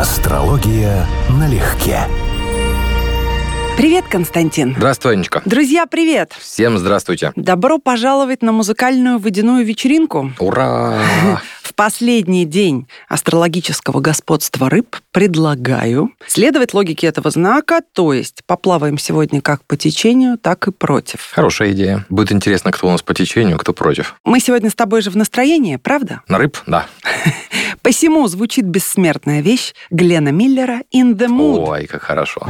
Астрология налегке. Привет, Константин. Здравствуй, Анечка. Друзья, привет. Всем здравствуйте. Добро пожаловать на музыкальную водяную вечеринку. Ура! В последний день астрологического господства рыб предлагаю следовать логике этого знака, то есть поплаваем сегодня как по течению, так и против. Хорошая идея. Будет интересно, кто у нас по течению, кто против. Мы сегодня с тобой же в настроении, правда? На рыб? Да. Посему звучит бессмертная вещь Глена Миллера «In the Mood». Ой, как хорошо.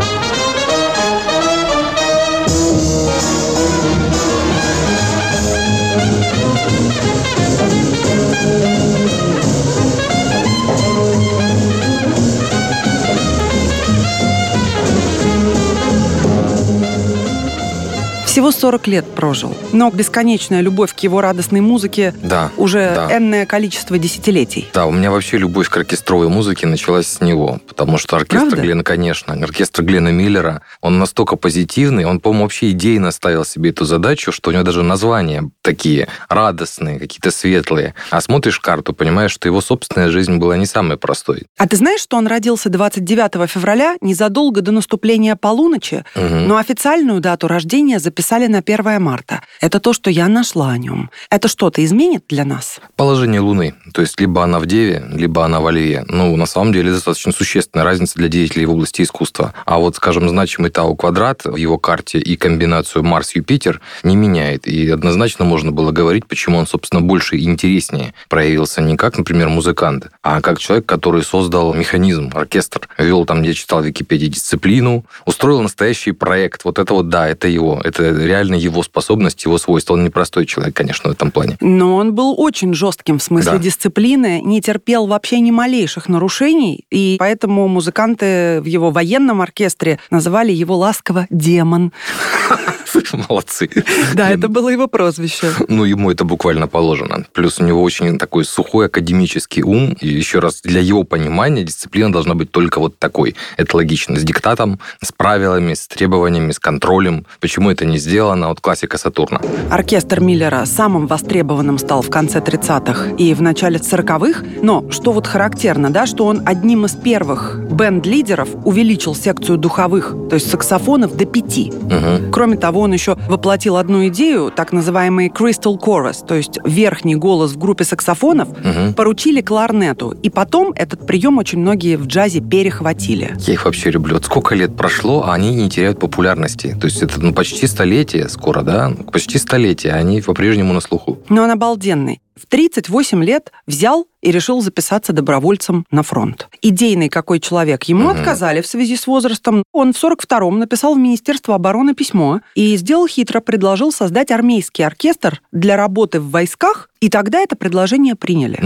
Всего 40 лет прожил, но бесконечная любовь к его радостной музыке Да. уже да. энное количество десятилетий. Да, у меня вообще любовь к оркестровой музыке началась с него, потому что оркестр Правда? Глена, конечно, оркестр Глена Миллера, он настолько позитивный, он, по-моему, вообще идейно ставил себе эту задачу, что у него даже названия такие радостные, какие-то светлые. А смотришь карту, понимаешь, что его собственная жизнь была не самой простой. А ты знаешь, что он родился 29 февраля, незадолго до наступления полуночи, Мгм. но официальную дату рождения записали на 1 марта. Это то, что я нашла о нем. Это что-то изменит для нас? Положение Луны. То есть либо она в Деве, либо она во Льве. Ну, на самом деле, достаточно существенная разница для деятелей в области искусства. А вот, скажем, значимый Тау квадрат в его карте и комбинацию Марс-Юпитер не меняет. И однозначно можно было говорить, почему он, собственно, больше и интереснее проявился не как, например, музыкант, а как человек, который создал механизм, оркестр, вел там, где читал в Википедии дисциплину, устроил настоящий проект. Вот это вот, да, это его. Это реально его способность, его свойства. Он непростой человек, конечно, в этом плане. Но он был очень жестким в смысле Да. дисциплины, не терпел вообще ни малейших нарушений, и поэтому музыканты в его военном оркестре называли его ласково «демон». Молодцы. Да, это было его прозвище. Ну, ему это буквально положено. Плюс у него очень такой сухой академический ум. И еще раз, для его понимания дисциплина должна быть только вот такой. Это логично. С диктатом, с правилами, с требованиями, с контролем. Почему это не сделано? Вот классика Сатурна. Оркестр Миллера самым востребованным стал в конце 30-х и в начале 40-х, но что вот характерно, да, что он одним из первых бенд-лидеров увеличил секцию духовых, то есть саксофонов, до пяти. Мгм. Кроме того, он еще воплотил одну идею, так называемый crystal chorus, то есть верхний голос в группе саксофонов, Мгм. поручили кларнету. И потом этот прием очень многие в джазе перехватили. Я их вообще люблю. Вот сколько лет прошло, а они не теряют популярности. То есть это ну, почти столетие скоро, да? Почти столетие, а они по-прежнему на слуху. Но он обалденный. В 38 лет взял и решил записаться добровольцем на фронт. Идейный какой человек. Ему Мгм. отказали в связи с возрастом. Он в 42-м написал в Министерство обороны письмо и сделал хитро, предложил создать армейский оркестр для работы в войсках, и тогда это предложение приняли.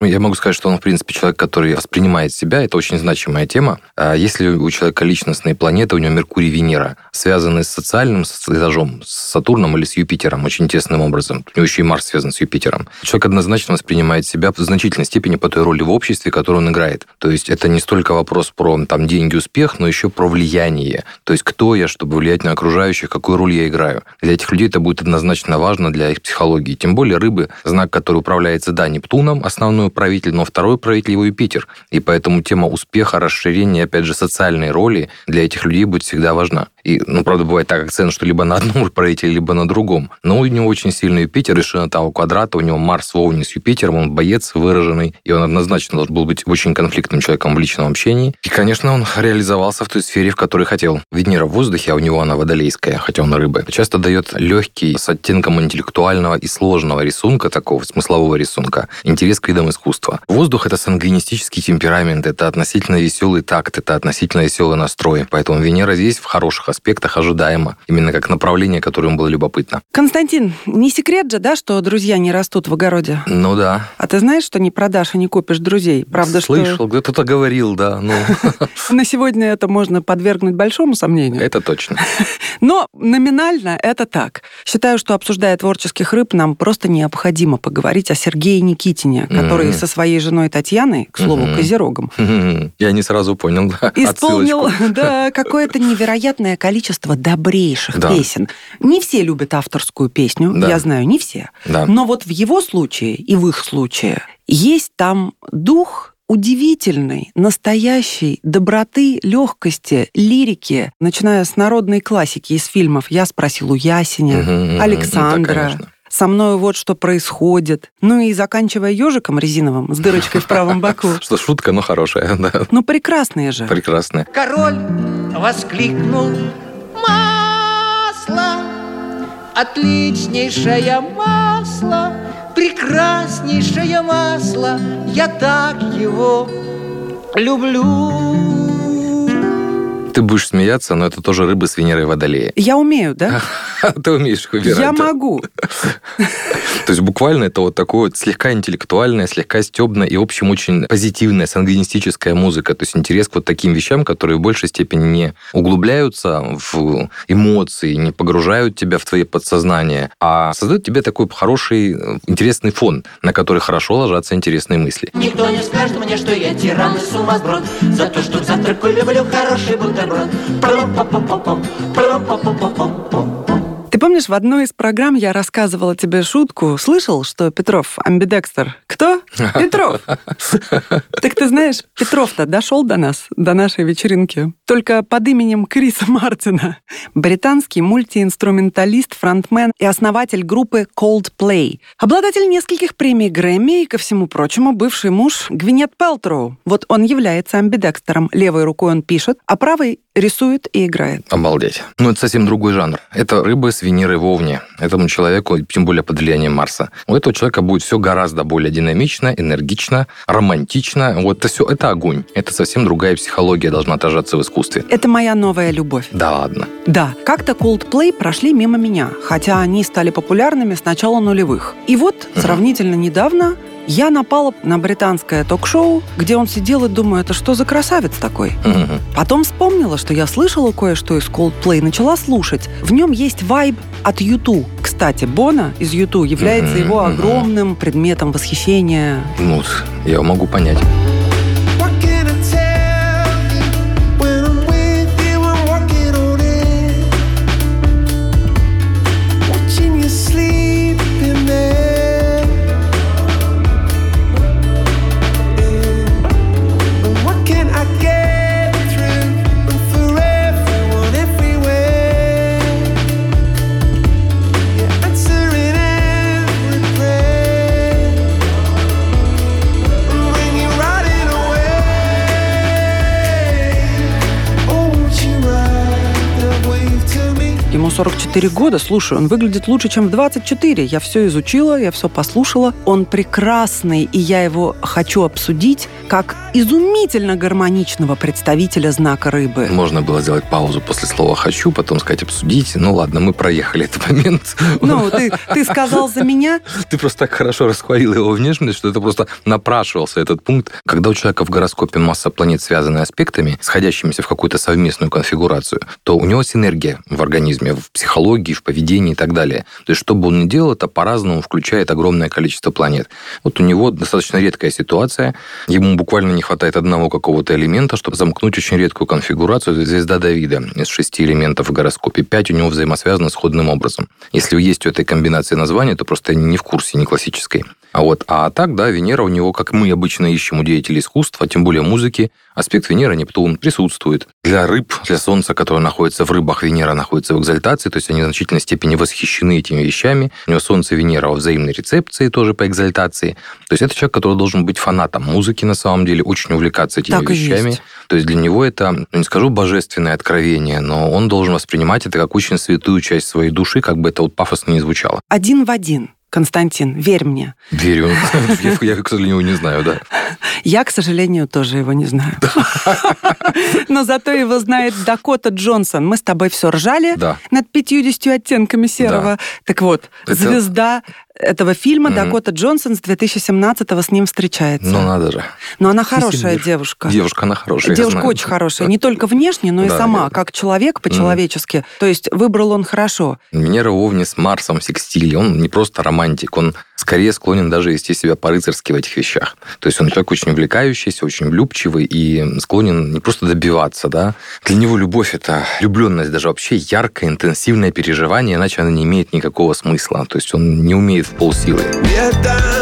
Ну, Я могу сказать, что он, в принципе, человек, который воспринимает себя. Это очень значимая тема. А Если у человека личностные планеты, у него Меркурий, Венера, связаны с социальным этажом, с Сатурном или с Юпитером, очень тесным образом. У него еще и Марс связан с Юпитером. Человек однозначно воспринимает себя в значительной степени по той роли в обществе, которую он играет. То есть это не столько вопрос про там, деньги, успех, но еще про влияние. То есть кто я, чтобы влиять на окружающих, какую роль я играю. Для этих людей это будет однозначно важно для их психологии. Тем более рыбы, знак, который управляется, да, Нептуном, основной правитель, но второй правитель его Юпитер. И поэтому тема успеха, расширения, опять же, социальной роли для этих людей будет всегда важна. И, ну, правда, бывает так акцент, что либо на одном правителе, либо на другом. Но у него очень сильный Юпитер, решено того квадрата, у него Марс в Овне с Юпитером, он боец выраженный, и он однозначно должен был быть очень конфликтным человеком в личном общении. И, конечно, он реализовался в той сфере, в которой хотел. Венера в воздухе, а у него она водолейская, хотя он рыбы. Часто дает легкий, с оттенком интеллектуального и сложного рисунка, такого смыслового рисунка, интерес к видам искусства. Воздух — это сангвинистический темперамент, это относительно веселый такт, это относительно веселый настрой. Поэтому Венера здесь в хороших аспектах ожидаемо, именно как направление, которое ему было любопытно. Константин, не секрет же, да, что друзья не растут в огороде? Ну да. А ты знаешь, что не продашь и не купишь друзей? Правда, Слышал, кто-то говорил, да. Ну, что на сегодня это можно подвергнуть большому сомнению. это точно. Но номинально это так. Считаю, что обсуждая творческих рыб, нам просто необходимо поговорить о Сергее Никитине, который Мгм. со своей женой Татьяной, к слову, Мгм. Козерогом, Я не сразу понял, да, исполнил отсылочку. да, какое-то невероятное количество добрейших Да. песен. Не все любят авторскую песню, Да. я знаю, не все. Да. Но вот в его случае и в их случае есть там дух удивительной, настоящей доброты, легкости, лирики, начиная с народной классики из фильмов «Я спросил у Ясеня», Мгм, Александра. ну, да, Со мной вот что происходит. Ну и заканчивая ежиком резиновым с дырочкой в правом боку. Что шутка, но хорошая, да. Ну прекрасные же. Прекрасная. Король воскликнул Масло, отличнейшее масло Прекраснейшее масло. Я так его люблю Ты будешь смеяться, но это тоже рыбы с Венерой Водолея. Я умею, да? Ты умеешь их выбирать. Я могу. То есть буквально это вот такое вот слегка интеллектуальная, слегка стебная и, в общем, очень позитивная, сангвинистическая музыка. То есть интерес к вот таким вещам, которые в большей степени не углубляются в эмоции, не погружают тебя в твои подсознание, а создают тебе такой хороший, интересный фон, на который хорошо ложатся интересные мысли. Никто не скажет мне, что я тиран и сумасброд За то, что к завтраку люблю хороший бутерброд Bum, bum, bum, bum, bum, bum, bum, bum, bum, bum, bum, bum, bum, помнишь, в одной из программ я рассказывала тебе шутку. Слышал, что Петров амбидекстер? Кто? Петров. Так ты знаешь, Петров-то дошел до нас, до нашей вечеринки. Только под именем Криса Мартина. Британский мультиинструменталист, фронтмен и основатель группы Coldplay. Обладатель нескольких премий Грэмми и, ко всему прочему, бывший муж Гвинет Пелтроу. Вот он является амбидекстером. Левой рукой он пишет, а правой рисует и играет. Обалдеть. Ну, это совсем другой жанр. Это рыбы с Венерой в Овне. Этому человеку, тем более под влиянием Марса. У этого человека будет все гораздо более динамично, энергично, романтично. Вот это все, это огонь. Это совсем другая психология должна отражаться в искусстве. Это моя новая любовь. Да ладно. Да, как-то Coldplay прошли мимо меня, хотя они стали популярными с начала нулевых. И вот, сравнительно недавно, я напала на британское ток-шоу, где он сидел и думаю, это что за красавец такой? Мгм. Потом вспомнила, что я слышала кое-что из Coldplay, начала слушать. В нем есть вайб от YouTube. Кстати, Бона из YouTube является Мгм, его мгм. огромным предметом восхищения. Ну, я могу понять. Alfonso Ему 44 года, слушай, он выглядит лучше, чем в 24. Я все изучила, я все послушала. Он прекрасный, и я его хочу обсудить как изумительно гармоничного представителя знака рыбы. Можно было сделать паузу после слова «хочу», потом сказать «обсудить». Ну ладно, мы проехали этот момент. Ну, ты, ты сказал за меня, Ты просто так хорошо расхвалил его внешность, что это просто напрашивался этот пункт. Когда у человека в гороскопе масса планет связаны аспектами, сходящимися в какую-то совместную конфигурацию, то у него синергия в организме, в психологии, в поведении и так далее. То есть, что бы он ни делал, это по-разному включает огромное количество планет. Вот у него достаточно редкая ситуация. Ему буквально не хватает одного какого-то элемента, чтобы замкнуть очень редкую конфигурацию. Это звезда Давида из шести элементов в гороскопе. Пять у него взаимосвязаны сходным образом. Если есть у этой комбинации названия, то просто не в курсе, не классической. А вот, а так, да, Венера у него, как мы обычно ищем у деятелей искусства, тем более музыки, аспект Венера, Нептун присутствует. Для рыб, для Солнца, которое находится в рыбах, Венера находится в экзальтации, то есть они в значительной степени восхищены этими вещами. У него Солнце и Венера во взаимной рецепции, тоже по экзальтации. То есть это человек, который должен быть фанатом музыки на самом деле, очень увлекаться этими Так вещами. То есть для него это, ну, не скажу божественное откровение, но он должен воспринимать это как очень святую часть своей души, как бы это вот пафосно не звучало. один в один. Константин, верь мне. Верю. Я, я, к сожалению, не знаю, да. Я, к сожалению, тоже его не знаю. Но зато его знает Дакота Джонсон. Мы с тобой все ржали над 50 оттенками серого. Так вот, звезда этого фильма Мгм. Дакота Джонсон с 2017-го с ним встречается. Ну, надо же. Но она хорошая Мир. девушка. Девушка, она хорошая. Девушка очень хорошая, не только внешне, но и Да, сама, я- как человек по-человечески. То есть выбрал он хорошо. Венера в Овне с Марсом в секстиле. Он не просто романтик, он скорее склонен даже вести себя по-рыцарски в этих вещах. То есть он человек очень увлекающийся, очень влюбчивый и склонен не просто добиваться, да. Для него любовь – это влюбленность, даже вообще яркое, интенсивное переживание, иначе она не имеет никакого смысла. То есть он не умеет в полсилы. We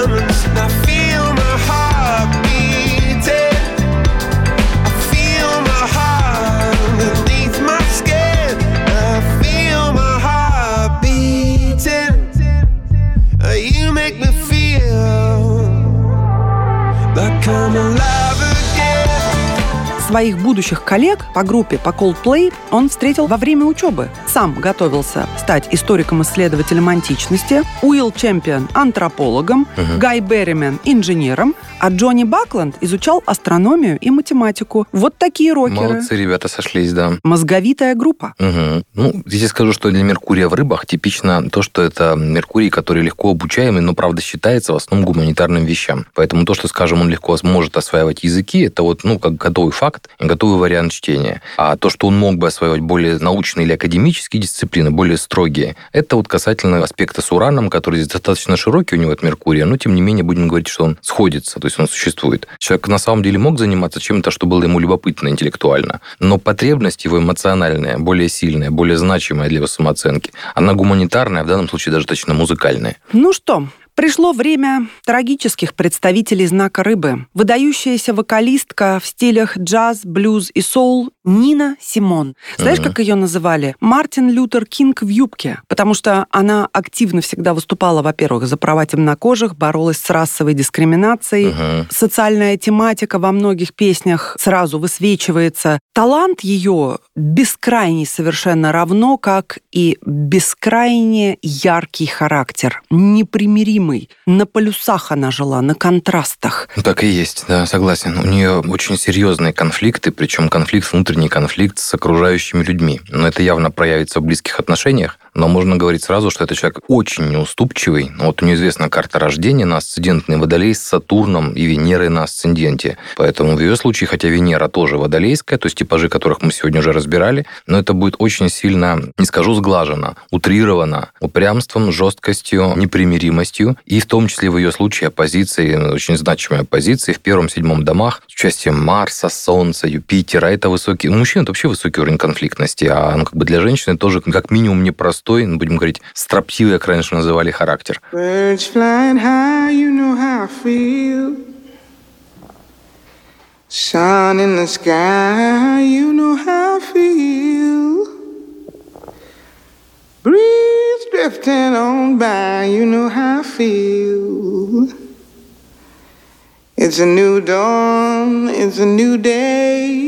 Своих будущих коллег по группе по Coldplay он встретил во время учебы. Сам готовился стать историком-исследователем античности, Уилл Чемпион – антропологом, Мгм. Гай Берримен – инженером, а Джонни Бакланд изучал астрономию и математику. Вот такие рокеры. Молодцы, ребята, сошлись, да. Мозговитая группа. Мгм. Ну, здесь я скажу, что для Меркурия в рыбах типично то, что это Меркурий, который легко обучаемый, но, правда, считается в основном гуманитарным вещам. Поэтому то, что, скажем, он легко сможет осваивать языки, это вот, ну, как готовый факт, готовый вариант чтения. А то, что он мог бы осваивать более научные или академические дисциплины, более строгие, это вот касательно аспекта с Ураном, который здесь достаточно широкий у него от Меркурия, но, тем не менее, будем говорить, что он сходится, то есть он существует. Человек на самом деле мог заниматься чем-то, что было ему любопытно интеллектуально, но потребность его эмоциональная, более сильная, более значимая для его самооценки, она гуманитарная, а в данном случае даже точно музыкальная. Ну что, пришло время трагических представителей знака рыбы. Выдающаяся вокалистка в стилях джаз, блюз и соул Нина Симон. Знаешь, Мгм. как ее называли? Мартин Лютер Кинг в юбке. Потому что она активно всегда выступала, во-первых, за права темнокожих, боролась с расовой дискриминацией. Мгм. Социальная тематика во многих песнях сразу высвечивается. Талант ее бескрайний совершенно равно, как и бескрайне яркий характер, непримиримый. На полюсах она жила, на контрастах. Ну, Так и есть, да, согласен. У нее очень серьезные конфликты, причем конфликт, внутренний конфликт с окружающими людьми. Но это явно проявится в близких отношениях. Но можно говорить сразу, что это человек очень неуступчивый. Вот у нее известна карта рождения на асцендентный водолей с Сатурном и Венерой на асценденте. Поэтому в ее случае, хотя Венера тоже водолейская, то есть типажи, которых мы сегодня уже разбирали, но это будет очень сильно, не скажу сглажено, утрировано упрямством, жесткостью, непримиримостью, и в том числе в ее случае оппозиции, очень значимой оппозиции в первом-седьмом домах с участием Марса, Солнца, Юпитера. Это высокий... Ну, мужчин это вообще высокий уровень конфликтности, а ну, как бы для женщины тоже как минимум непростой, ну, будем говорить, строптивый, как раньше называли, характер. It's a new dawn, it's a new day.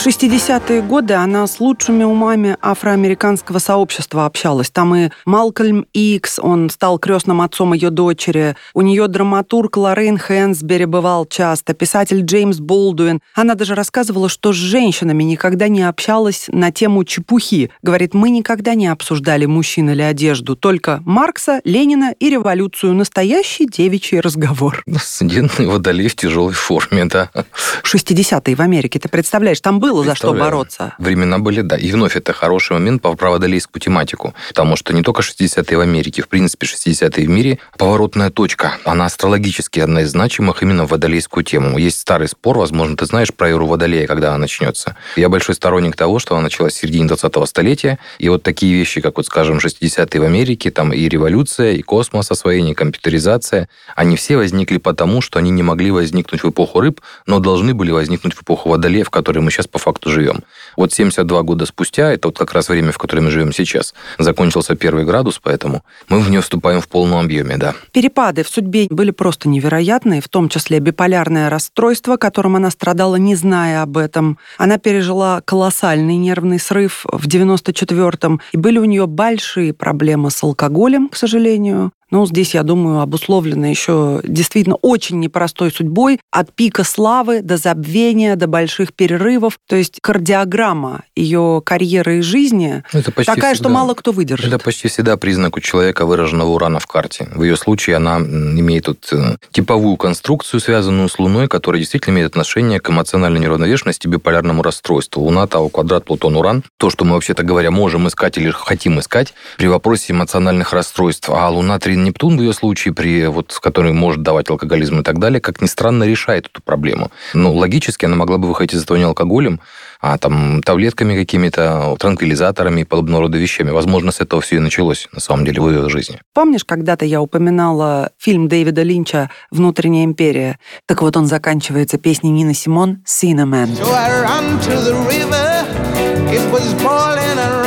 В 60-е годы она с лучшими умами афроамериканского сообщества общалась. Там и Малкольм Икс, он стал крестным отцом ее дочери. У нее драматург Лоррейн Хэнсбери бывал часто, писатель Джеймс Болдуин. Она даже рассказывала, что с женщинами никогда не общалась на тему чепухи. Говорит, мы никогда не обсуждали мужчин или одежду, только Маркса, Ленина и революцию. Настоящий девичий разговор. Асцендентный водолей в тяжелой форме, да. 60-е в Америке, ты представляешь, там было за что бороться. Времена были, да. И вновь это хороший момент по про водолейскую тематику. Потому что не только 60-е в Америке, в принципе, 60-е в мире поворотная точка. Она астрологически одна из значимых именно в водолейскую тему. Есть старый спор, возможно, ты знаешь про эру водолея, когда она начнется. Я большой сторонник того, что она началась в середине 20-го столетия. И вот такие вещи, как вот, скажем, 60-е в Америке, там и революция, и космос освоение, компьютеризация, они все возникли потому, что они не могли возникнуть в эпоху рыб, но должны были возникнуть в эпоху водолея, в которой мы сейчас по факту живем. Вот 72 года спустя, это вот как раз время, в котором мы живем сейчас, закончился первый градус, поэтому мы в нее вступаем в полном объеме, да. Перепады в судьбе были просто невероятные, в том числе биполярное расстройство, которым она страдала, не зная об этом. Она пережила колоссальный нервный срыв в 94-м, и были у нее большие проблемы с алкоголем, к сожалению. Ну, здесь, я думаю, обусловлено еще действительно очень непростой судьбой от пика славы до забвения, до больших перерывов. То есть кардиограмма ее карьеры и жизни Это такая, что всегда- мало кто выдержит. Это почти всегда признак у человека выраженного урана в карте. В ее случае она имеет тут э, типовую конструкцию, связанную с Луной, которая действительно имеет отношение к эмоциональной неравновешенности и биполярному расстройству. Луна, Тау, квадрат, Плутон, Уран. То, что мы, вообще-то говоря, можем искать или хотим искать при вопросе эмоциональных расстройств. А Луна 3 Нептун в ее случае, при, вот, который может давать алкоголизм и так далее, как ни странно, решает эту проблему. Ну, логически она могла бы выходить из этого не алкоголем, а там таблетками какими-то, транквилизаторами и подобного рода вещами. Возможно, с этого все и началось, на самом деле, в ее жизни. Помнишь, когда-то я упоминала фильм Дэвида Линча «Внутренняя империя»? Так вот он заканчивается песней Нины Симон «Cinnamon». So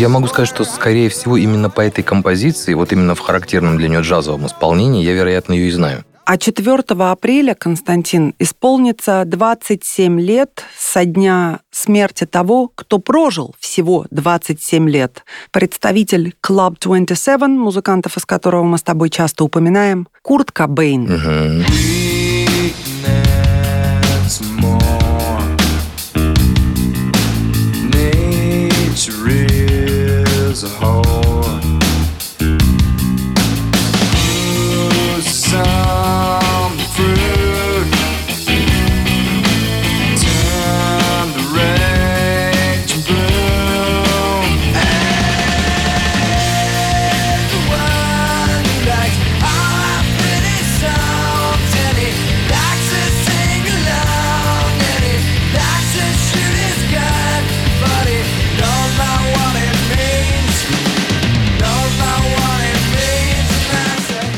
Я могу сказать, что, скорее всего, именно по этой композиции, вот именно в характерном для нее джазовом исполнении, я, вероятно, ее и знаю. А 4 апреля, Константин, исполнится 27 лет со дня смерти того, кто прожил всего 27 лет. Представитель Club 27, музыкантов из которого мы с тобой часто упоминаем, Курт Кобейн. Угу.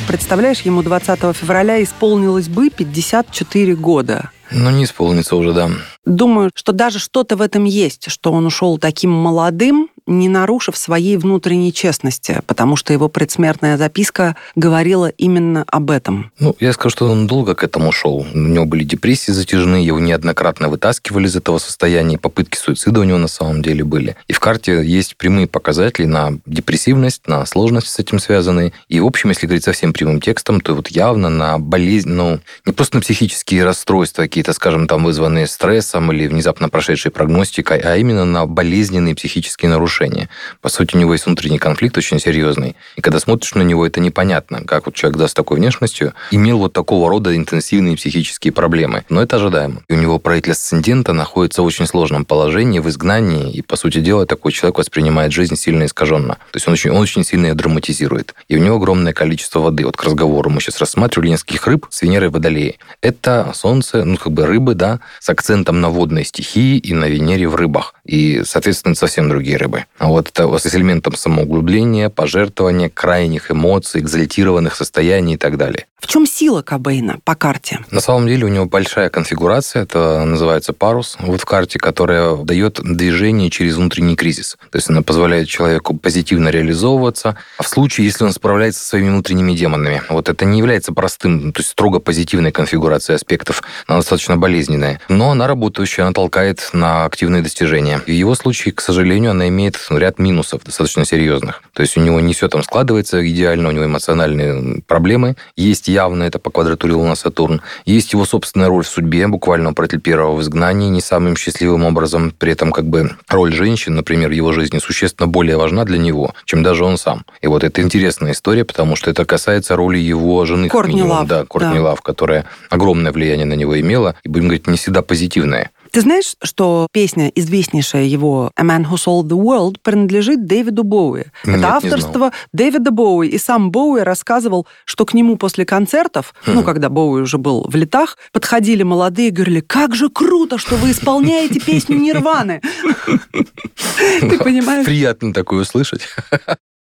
Представляешь, ему 20 февраля исполнилось бы 54 года. Ну, не исполнится уже, да. Думаю, что даже что-то в этом есть, что он ушел таким молодым, не нарушив своей внутренней честности, потому что его предсмертная записка говорила именно об этом. Ну, я скажу, что он долго к этому шел. У него были депрессии затяжные, его неоднократно вытаскивали из этого состояния, попытки суицида у него на самом деле были. И в карте есть прямые показатели на депрессивность, на сложности с этим связанные. И, в общем, если говорить совсем прямым текстом, то вот явно на болезнь, ну, не просто на психические расстройства какие-то, скажем, там вызванные стрессом или внезапно прошедшей прогностикой, а именно на болезненные психические нарушения нарушение. По сути, у него есть внутренний конфликт очень серьезный. И когда смотришь на него, это непонятно, как вот человек, да, с такой внешностью имел вот такого рода интенсивные психические проблемы. Но это ожидаемо. И у него правитель асцендента находится в очень сложном положении, в изгнании, и, по сути дела, такой человек воспринимает жизнь сильно искаженно. То есть он очень, он очень сильно ее драматизирует. И у него огромное количество воды. Вот к разговору мы сейчас рассматривали нескольких рыб с Венерой Водолеей. Это Солнце, ну, как бы рыбы, да, с акцентом на водные стихии и на Венере в рыбах. И, соответственно, совсем другие рыбы. А вот это с элементом самоуглубления, пожертвования, крайних эмоций, экзальтированных состояний и так далее. В чем сила Кобейна по карте? На самом деле у него большая конфигурация, это называется парус, вот в карте, которая дает движение через внутренний кризис. То есть она позволяет человеку позитивно реализовываться, а в случае, если он справляется со своими внутренними демонами. Вот это не является простым, то есть строго позитивной конфигурацией аспектов, она достаточно болезненная, но она работающая, она толкает на активные достижения. В его случае, к сожалению, она имеет ряд минусов достаточно серьезных. То есть у него не все там складывается идеально, у него эмоциональные проблемы, есть явно это по квадратуре Луна-Сатурн. Есть его собственная роль в судьбе, буквально против первого в изгнании, не самым счастливым образом. При этом как бы роль женщин, например, в его жизни существенно более важна для него, чем даже он сам. И вот это интересная история, потому что это касается роли его жены. Кортни Лав. Да, Кортни да. Лав, которая огромное влияние на него имела, и, будем говорить, не всегда позитивное. Ты знаешь, что песня, известнейшая его «A Man Who Sold the World» принадлежит Дэвиду Боуи? Нет, Это авторство Дэвида Боуи. И сам Боуи рассказывал, что к нему после концертов, хм. ну, когда Боуи уже был в летах, подходили молодые и говорили, как же круто, что вы исполняете песню Нирваны. Ты понимаешь? Приятно такое услышать.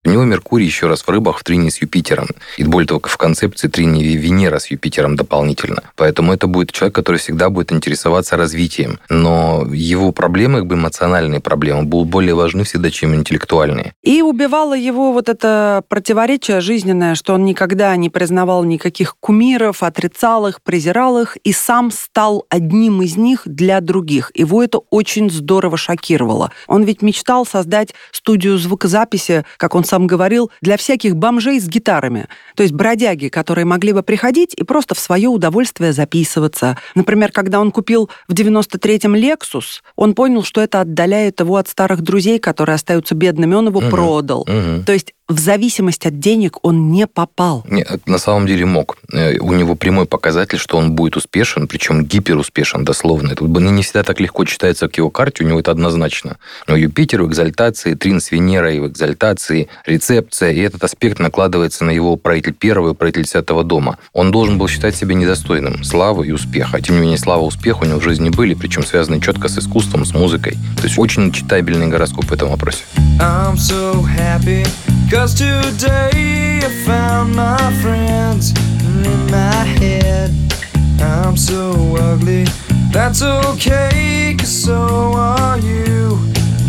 У него Меркурий еще раз в рыбах в трине с Юпитером. И более того, в концепции трини Венера с Юпитером дополнительно. Поэтому это будет человек, который всегда будет интересоваться развитием. Но его проблемы, как бы эмоциональные проблемы, будут более важны всегда, чем интеллектуальные. И убивало его вот это противоречие жизненное, что он никогда не признавал никаких кумиров, отрицал их, презирал их, и сам стал одним из них для других. Его это очень здорово шокировало. Он ведь мечтал создать студию звукозаписи, как он сам говорил, для всяких бомжей с гитарами. То есть бродяги, которые могли бы приходить и просто в свое удовольствие записываться. Например, когда он купил в 93-м Lexus, он понял, что это отдаляет его от старых друзей, которые остаются бедными, он его угу, продал. Угу. То есть в зависимость от денег он не попал. Нет, на самом деле мог. Э, у него прямой показатель, что он будет успешен, причем гиперуспешен дословно. Это не всегда так легко читается к его карте, у него это однозначно. Но Юпитер в экзальтации, Трин с Венерой в экзальтации, рецепция, и этот аспект накладывается на его правитель первого и правитель десятого дома. Он должен был считать себя недостойным славы и успеха. Тем не менее, слава и успех у него в жизни были, причем связаны четко с искусством, с музыкой. То есть очень читабельный гороскоп в этом вопросе. I'm so happy, cause today I found my friends in my head. I'm so ugly, that's okay, cause so are you.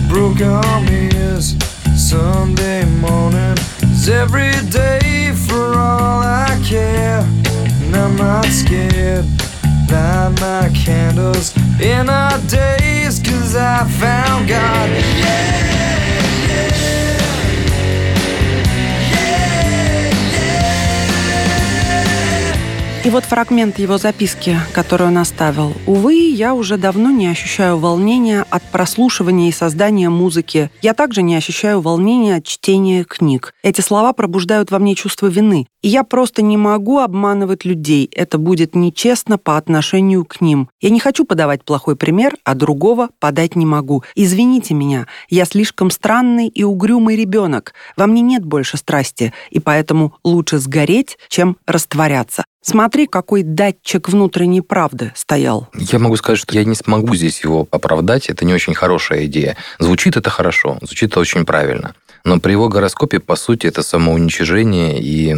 Broke arm is Sunday morning, is every day for all I care. And I'm not scared, light my candles in our days, cause I found God. Yeah! Вот фрагмент его записки, который он оставил. «Увы, я уже давно не ощущаю волнения от прослушивания и создания музыки. Я также не ощущаю волнения от чтения книг. Эти слова пробуждают во мне чувство вины. И я просто не могу обманывать людей. Это будет нечестно по отношению к ним. Я не хочу подавать плохой пример, а другого подать не могу. Извините меня, я слишком странный и угрюмый ребенок. Во мне нет больше страсти, и поэтому лучше сгореть, чем растворяться. Смотри, какой датчик внутренней правды стоял. Я могу сказать, что я не смогу здесь его оправдать. Это не очень хорошая идея. Звучит это хорошо, звучит это очень правильно. Но при его гороскопе, по сути, это самоуничижение и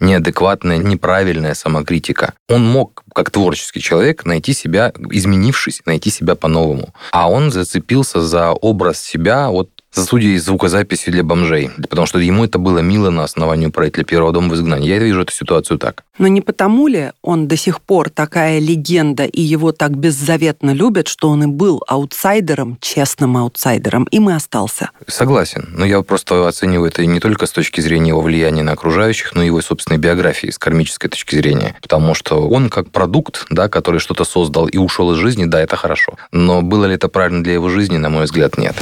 неадекватная, неправильная самокритика. Он мог, как творческий человек, найти себя, изменившись, найти себя по-новому. А он зацепился за образ себя от за студией звукозаписи для бомжей, потому что ему это было мило на основании правителя первого дома в изгнании. Я вижу эту ситуацию так. Но не потому ли он до сих пор такая легенда, и его так беззаветно любят, что он и был аутсайдером, честным аутсайдером, им и остался? Согласен. Но я просто оцениваю это не только с точки зрения его влияния на окружающих, но и его собственной биографии, с кармической точки зрения. Потому что он как продукт, да, который что-то создал и ушел из жизни, да, это хорошо. Но было ли это правильно для его жизни, на мой взгляд, нет.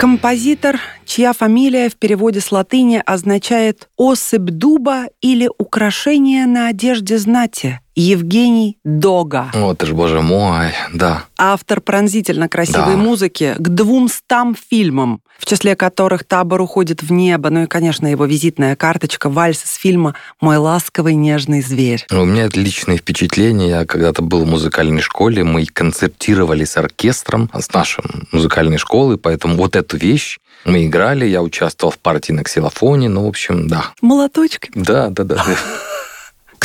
Композитор, чья фамилия в переводе с латыни означает «осыпь дуба» или «украшение на одежде знати», Евгений Дога. О, ты ж, боже мой, да. Автор пронзительно красивой да. музыки к двумстам фильмам, в числе которых «Табор уходит в небо», ну и, конечно, его визитная карточка «Вальс» из фильма «Мой ласковый нежный зверь». У меня отличные впечатления. Я когда-то был в музыкальной школе, мы концептировали с оркестром, с нашей музыкальной школы, поэтому вот эту вещь мы играли, я участвовал в партии на ксилофоне, ну, в общем, да. Молоточки? Да, да, да.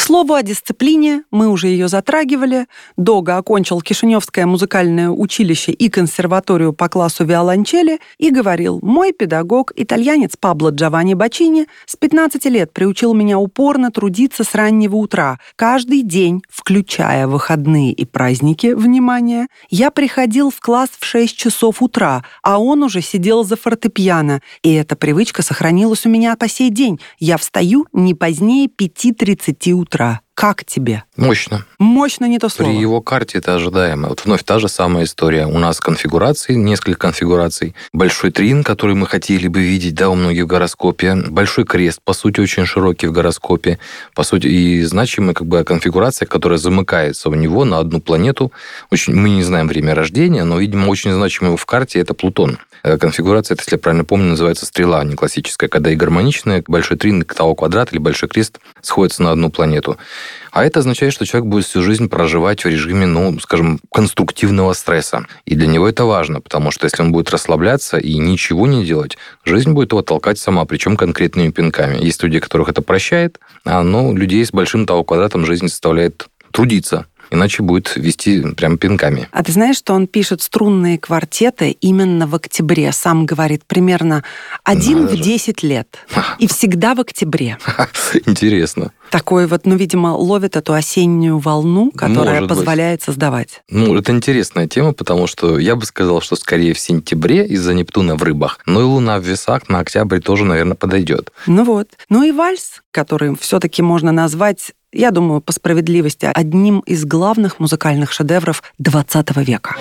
Слову о дисциплине, мы уже ее затрагивали. Дога окончил Кишиневское музыкальное училище и консерваторию по классу виолончели и говорил, мой педагог, итальянец Пабло Джованни Бачини, с 15 лет приучил меня упорно трудиться с раннего утра. Каждый день, включая выходные и праздники, внимание, я приходил в класс в 6 часов утра, а он уже сидел за фортепиано. И эта привычка сохранилась у меня по сей день. Я встаю не позднее 5.30 утра утра. Как тебе? Мощно. Мощно не то слово. При его карте это ожидаемо. Вот вновь та же самая история. У нас конфигурации, несколько конфигураций. Большой трин, который мы хотели бы видеть, да, у многих в гороскопе. Большой крест, по сути, очень широкий в гороскопе. По сути, и значимая как бы конфигурация, которая замыкается в него на одну планету. Очень, мы не знаем время рождения, но, видимо, очень значимый в карте это Плутон. Э, конфигурация, это, если я правильно помню, называется стрела, а не классическая, когда и гармоничная, большой трин, того квадрат или большой крест сходятся на одну планету. А это означает, что человек будет всю жизнь проживать в режиме, ну, скажем, конструктивного стресса. И для него это важно, потому что если он будет расслабляться и ничего не делать, жизнь будет его толкать сама, причем конкретными пинками. Есть люди, которых это прощает, а ну, людей с большим того квадратом жизнь заставляет трудиться иначе будет вести прям пинками. А ты знаешь, что он пишет струнные квартеты именно в октябре? Сам говорит, примерно один Надо в 10 лет. И всегда в октябре. Интересно. Такой вот, ну, видимо, ловит эту осеннюю волну, которая Может быть. позволяет создавать. Ну, это интересная тема, потому что я бы сказал, что скорее в сентябре из-за Нептуна в рыбах. Но и Луна в весах на октябрь тоже, наверное, подойдет. Ну вот. Ну и вальс, который все-таки можно назвать я думаю, по справедливости, одним из главных музыкальных шедевров 20 века.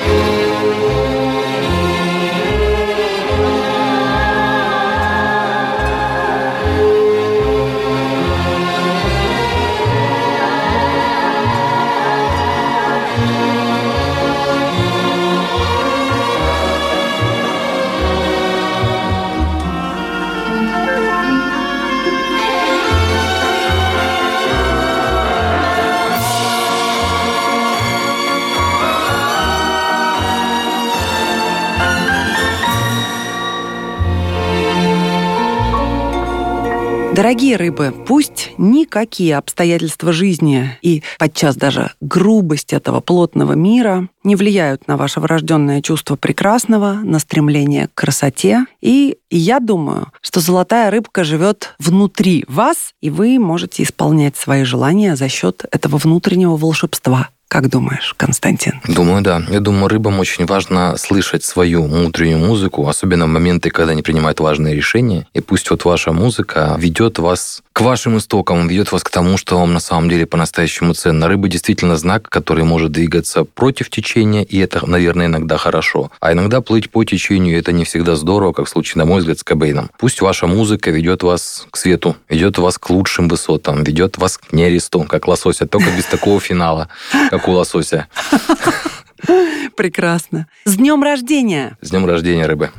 Дорогие рыбы, пусть никакие обстоятельства жизни и подчас даже грубость этого плотного мира не влияют на ваше врожденное чувство прекрасного, на стремление к красоте. И я думаю, что золотая рыбка живет внутри вас, и вы можете исполнять свои желания за счет этого внутреннего волшебства. Как думаешь, Константин? Думаю, да. Я думаю, рыбам очень важно слышать свою внутреннюю музыку, особенно в моменты, когда они принимают важные решения. И пусть вот ваша музыка ведет вас к вашим истокам, ведет вас к тому, что вам на самом деле по-настоящему ценно. Рыба действительно знак, который может двигаться против течения, и это, наверное, иногда хорошо. А иногда плыть по течению, это не всегда здорово, как в случае, на мой взгляд, с Кобейном. Пусть ваша музыка ведет вас к свету, ведет вас к лучшим высотам, ведет вас к нересту, как лосося, только без такого финала, как у лосося. Прекрасно. С днем рождения! С днем рождения, рыбы!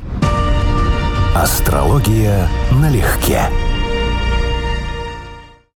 Астрология налегке.